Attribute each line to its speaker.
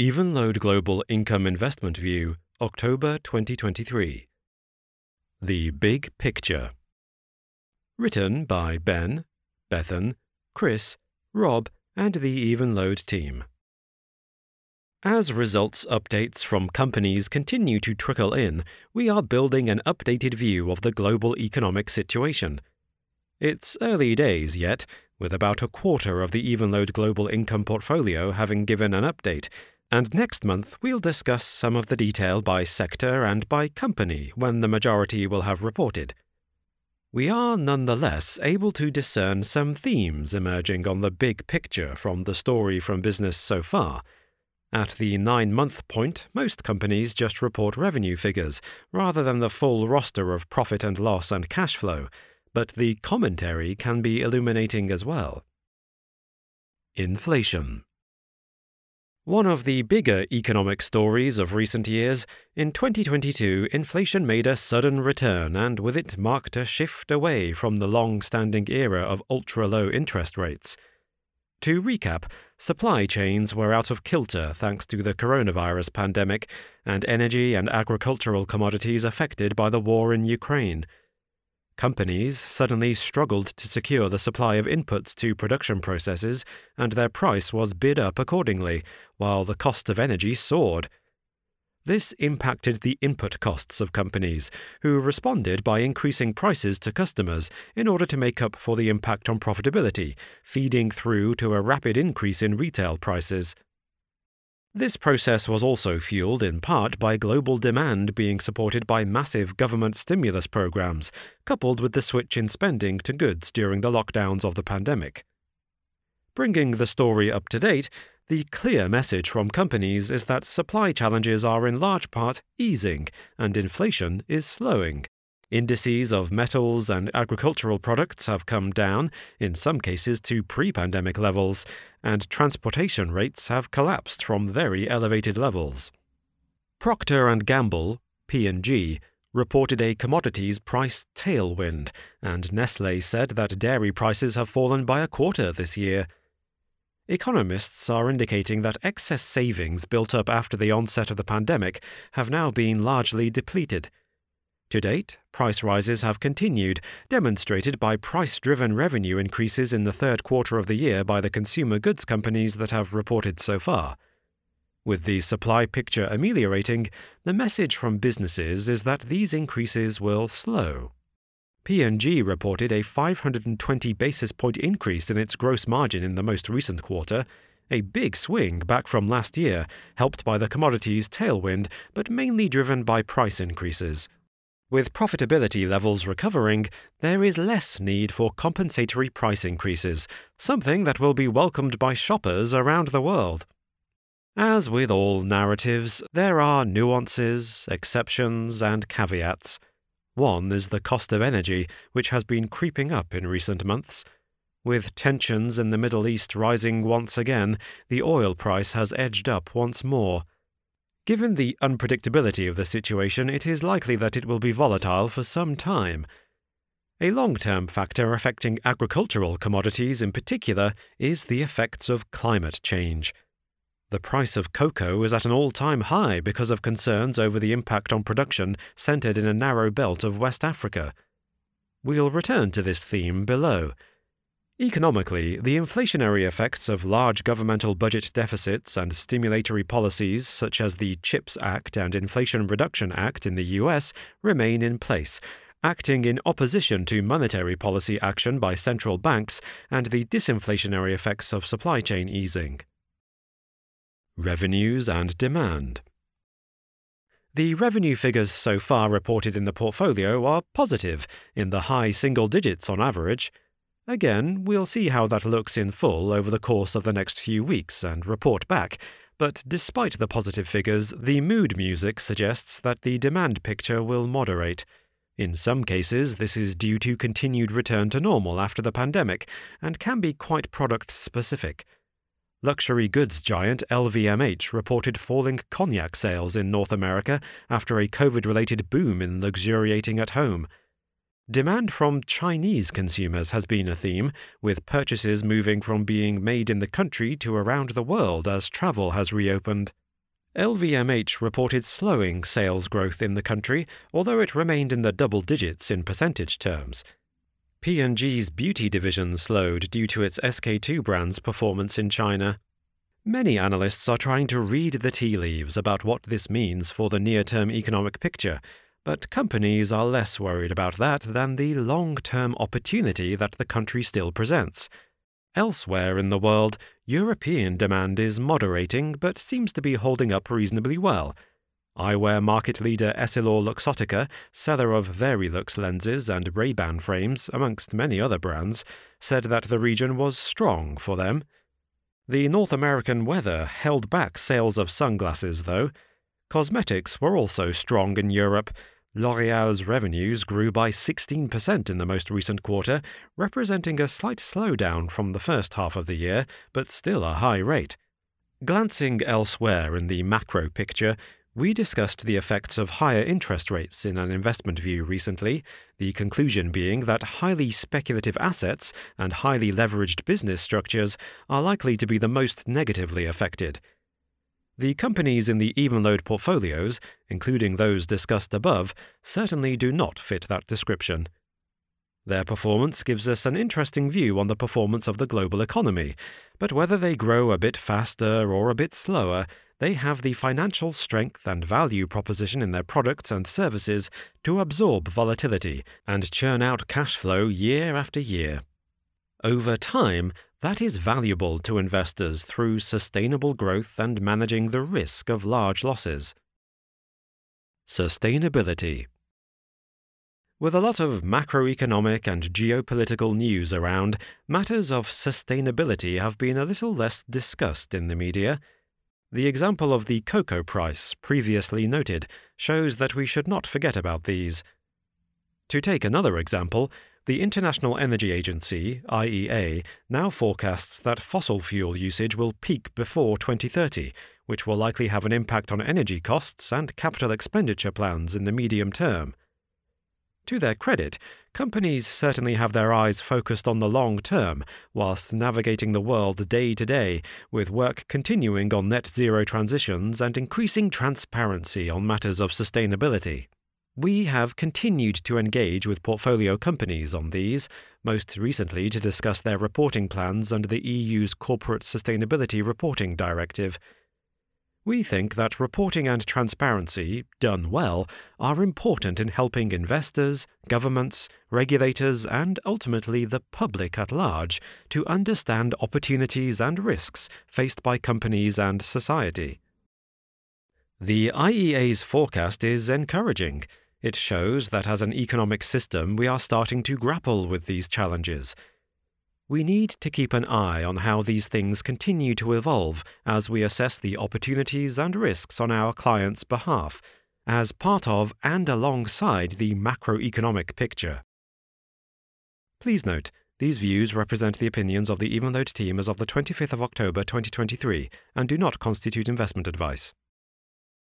Speaker 1: Evenlode Global Income Investment View, October 2023. The Big Picture. Written by Ben, Bethan, Chris, Rob, and the Evenlode team. As results updates from companies continue to trickle in, we are building an updated view of the global economic situation. It's early days yet, with about a quarter of the Evenlode Global Income portfolio having given an update, and next month we'll discuss some of the detail by sector and by company when the majority will have reported. We are nonetheless able to discern some themes emerging on the big picture from the story from business so far. At the nine month point, most companies just report revenue figures rather than the full roster of profit and loss and cash flow, but the commentary can be illuminating as well. Inflation. One of the bigger economic stories of recent years, in 2022, inflation made a sudden return and with it marked a shift away from the long standing era of ultra low interest rates. To recap, supply chains were out of kilter thanks to the coronavirus pandemic and energy and agricultural commodities affected by the war in Ukraine. Companies suddenly struggled to secure the supply of inputs to production processes, and their price was bid up accordingly, while the cost of energy soared. This impacted the input costs of companies, who responded by increasing prices to customers in order to make up for the impact on profitability, feeding through to a rapid increase in retail prices. This process was also fueled in part by global demand being supported by massive government stimulus programs, coupled with the switch in spending to goods during the lockdowns of the pandemic. Bringing the story up to date, the clear message from companies is that supply challenges are in large part easing and inflation is slowing. Indices of metals and agricultural products have come down, in some cases to pre pandemic levels, and transportation rates have collapsed from very elevated levels. Procter and Gamble, P&G, reported a commodities price tailwind, and Nestle said that dairy prices have fallen by a quarter this year. Economists are indicating that excess savings built up after the onset of the pandemic have now been largely depleted. To date, price rises have continued, demonstrated by price driven revenue increases in the third quarter of the year by the consumer goods companies that have reported so far. With the supply picture ameliorating, the message from businesses is that these increases will slow. P&G reported a 520 basis point increase in its gross margin in the most recent quarter, a big swing back from last year, helped by the commodities tailwind, but mainly driven by price increases. With profitability levels recovering, there is less need for compensatory price increases, something that will be welcomed by shoppers around the world. As with all narratives, there are nuances, exceptions, and caveats. One is the cost of energy, which has been creeping up in recent months. With tensions in the Middle East rising once again, the oil price has edged up once more. Given the unpredictability of the situation, it is likely that it will be volatile for some time. A long term factor affecting agricultural commodities in particular is the effects of climate change. The price of cocoa is at an all time high because of concerns over the impact on production centered in a narrow belt of West Africa. We'll return to this theme below. Economically, the inflationary effects of large governmental budget deficits and stimulatory policies such as the CHIPS Act and Inflation Reduction Act in the US remain in place, acting in opposition to monetary policy action by central banks and the disinflationary effects of supply chain easing. Revenues and demand. The revenue figures so far reported in the portfolio are positive, in the high single digits on average. Again, we'll see how that looks in full over the course of the next few weeks and report back. But despite the positive figures, the mood music suggests that the demand picture will moderate. In some cases, this is due to continued return to normal after the pandemic and can be quite product specific. Luxury goods giant LVMH reported falling cognac sales in North America after a COVID related boom in luxuriating at home. Demand from Chinese consumers has been a theme, with purchases moving from being made in the country to around the world as travel has reopened. LVMH reported slowing sales growth in the country, although it remained in the double digits in percentage terms. P&G's beauty division slowed due to its SK2 brand's performance in China. Many analysts are trying to read the tea leaves about what this means for the near-term economic picture, but companies are less worried about that than the long-term opportunity that the country still presents. Elsewhere in the world, European demand is moderating but seems to be holding up reasonably well. Eyewear market leader EssilorLuxottica, seller of Varilux lenses and Ray-Ban frames, amongst many other brands, said that the region was strong for them. The North American weather held back sales of sunglasses, though. Cosmetics were also strong in Europe, L'Oréal's revenues grew by 16% in the most recent quarter, representing a slight slowdown from the first half of the year, but still a high rate. Glancing elsewhere in the macro picture, we discussed the effects of higher interest rates in an investment view recently, the conclusion being that highly speculative assets and highly leveraged business structures are likely to be the most negatively affected. The companies in the Evenlode portfolios, including those discussed above, certainly do not fit that description. Their performance gives us an interesting view on the performance of the global economy, but whether they grow a bit faster or a bit slower, they have the financial strength and value proposition in their products and services to absorb volatility and churn out cash flow year after year. Over time, that is valuable to investors through sustainable growth and managing the risk of large losses. Sustainability with a lot of macroeconomic and geopolitical news around, matters of sustainability have been a little less discussed in the media. The example of the cocoa price, previously noted, shows that we should not forget about these. To take another example, the International Energy Agency, IEA, now forecasts that fossil fuel usage will peak before 2030, which will likely have an impact on energy costs and capital expenditure plans in the medium term. To their credit, companies certainly have their eyes focused on the long term, whilst navigating the world day to day, with work continuing on net zero transitions and increasing transparency on matters of sustainability. We have continued to engage with portfolio companies on these, most recently to discuss their reporting plans under the EU's Corporate Sustainability Reporting Directive. We think that reporting and transparency, done well, are important in helping investors, governments, regulators, and ultimately the public at large to understand opportunities and risks faced by companies and society. The IEA's forecast is encouraging. It shows that as an economic system we are starting to grapple with these challenges. We need to keep an eye on how these things continue to evolve as we assess the opportunities and risks on our clients' behalf, as part of and alongside the macroeconomic picture. Please note, these views represent the opinions of the Evenlode team as of the 25th of October 2023 and do not constitute investment advice.